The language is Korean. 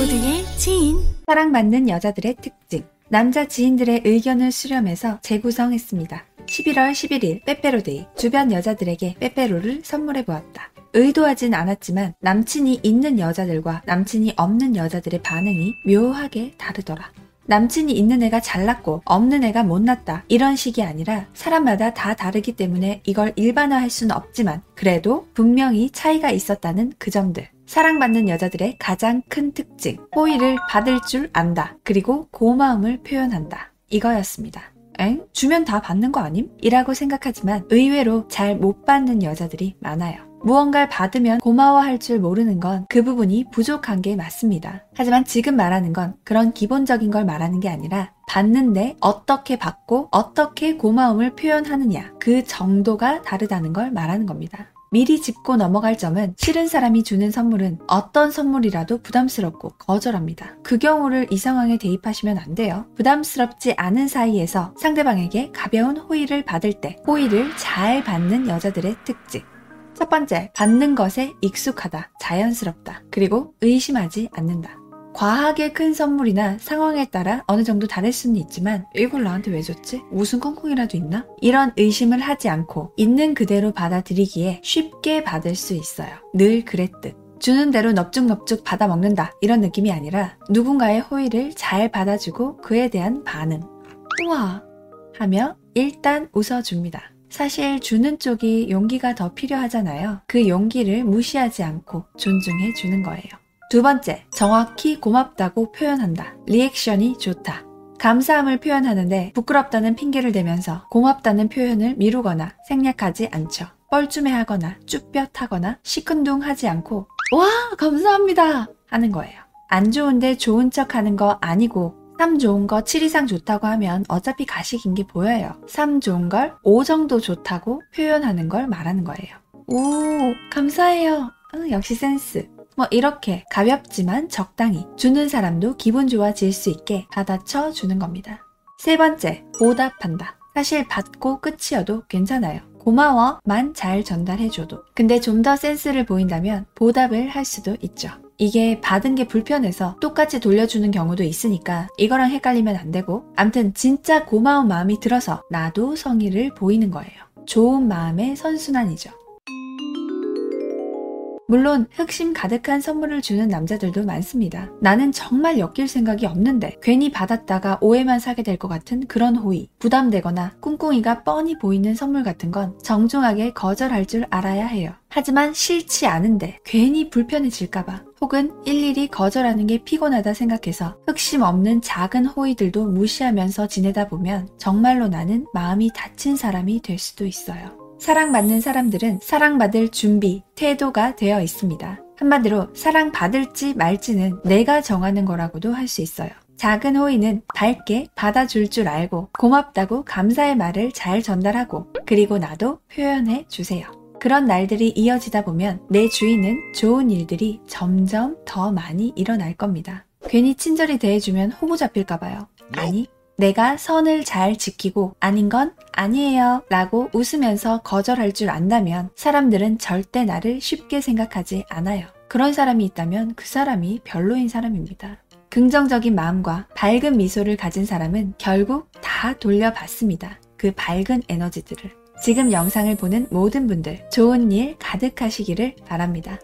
모두의 지인 사랑받는 여자들의 특징 남자 지인들의 의견을 수렴해서 재구성했습니다. 11월 11일 빼빼로데이 주변 여자들에게 빼빼로를 선물해 보았다. 의도하진 않았지만 남친이 있는 여자들과 남친이 없는 여자들의 반응이 묘하게 다르더라. 남친이 있는 애가 잘났고 없는 애가 못났다. 이런 식이 아니라 사람마다 다 다르기 때문에 이걸 일반화할 수는 없지만 그래도 분명히 차이가 있었다는 그 점들. 사랑받는 여자들의 가장 큰 특징. 호의를 받을 줄 안다. 그리고 고마움을 표현한다. 이거였습니다. 엥? 주면 다 받는 거 아님? 이라고 생각하지만 의외로 잘 못 받는 여자들이 많아요. 무언가를 받으면 고마워할 줄 모르는 건 그 부분이 부족한 게 맞습니다. 하지만 지금 말하는 건 그런 기본적인 걸 말하는 게 아니라 받는데 어떻게 받고 어떻게 고마움을 표현하느냐 그 정도가 다르다는 걸 말하는 겁니다. 미리 짚고 넘어갈 점은 싫은 사람이 주는 선물은 어떤 선물이라도 부담스럽고 거절합니다. 그 경우를 이 상황에 대입하시면 안 돼요. 부담스럽지 않은 사이에서 상대방에게 가벼운 호의를 받을 때 호의를 잘 받는 여자들의 특징. 첫 번째, 받는 것에 익숙하다, 자연스럽다, 그리고 의심하지 않는다. 과하게 큰 선물이나 상황에 따라 어느 정도 다를 수는 있지만 이걸 나한테 왜 줬지? 무슨 콩콩이라도 있나? 이런 의심을 하지 않고 있는 그대로 받아들이기에 쉽게 받을 수 있어요. 늘 그랬듯. 주는 대로 넙죽넙죽 받아 먹는다 이런 느낌이 아니라 누군가의 호의를 잘 받아주고 그에 대한 반응. 우와 하며 일단 웃어줍니다. 사실 주는 쪽이 용기가 더 필요하잖아요. 그 용기를 무시하지 않고 존중해 주는 거예요. 두 번째, 정확히 고맙다고 표현한다. 리액션이 좋다. 감사함을 표현하는데 부끄럽다는 핑계를 대면서 고맙다는 표현을 미루거나 생략하지 않죠. 뻘쭘해하거나 쭈뼛하거나 시큰둥하지 않고 와 감사합니다 하는 거예요. 안 좋은데 좋은 척 하는 거 아니고 3 좋은 거 7 이상 좋다고 하면 어차피 가식인 게 보여요. 3 좋은 걸 5 정도 좋다고 표현하는 걸 말하는 거예요. 오, 감사해요. 어, 역시 센스. 뭐 이렇게 가볍지만 적당히 주는 사람도 기분 좋아질 수 있게 받아쳐 주는 겁니다. 세 번째, 보답한다. 사실 받고 끝이어도 괜찮아요. 고마워 만 잘 전달해줘도. 근데 좀 더 센스를 보인다면 보답을 할 수도 있죠. 이게 받은 게 불편해서 똑같이 돌려주는 경우도 있으니까 이거랑 헷갈리면 안 되고 암튼 진짜 고마운 마음이 들어서 나도 성의를 보이는 거예요. 좋은 마음의 선순환이죠. 물론 흑심 가득한 선물을 주는 남자들도 많습니다. 나는 정말 엮일 생각이 없는데 괜히 받았다가 오해만 사게 될 것 같은 그런 호의, 부담되거나 꿍꿍이가 뻔히 보이는 선물 같은 건 정중하게 거절할 줄 알아야 해요. 하지만 싫지 않은데 괜히 불편해질까봐 혹은 일일이 거절하는 게 피곤하다 생각해서 흑심 없는 작은 호의들도 무시하면서 지내다 보면 정말로 나는 마음이 다친 사람이 될 수도 있어요. 사랑받는 사람들은 사랑받을 준비, 태도가 되어 있습니다. 한마디로 사랑받을지 말지는 내가 정하는 거라고도 할 수 있어요. 작은 호의는 밝게 받아줄 줄 알고 고맙다고 감사의 말을 잘 전달하고 그리고 나도 표현해 주세요. 그런 날들이 이어지다 보면 내 주위는 좋은 일들이 점점 더 많이 일어날 겁니다. 괜히 친절히 대해주면 호구 잡힐까봐요. 아니, 내가 선을 잘 지키고 아닌 건 아니에요 라고 웃으면서 거절할 줄 안다면 사람들은 절대 나를 쉽게 생각하지 않아요. 그런 사람이 있다면 그 사람이 별로인 사람입니다. 긍정적인 마음과 밝은 미소를 가진 사람은 결국 다 돌려받습니다. 그 밝은 에너지들을. 지금 영상을 보는 모든 분들 좋은 일 가득하시기를 바랍니다.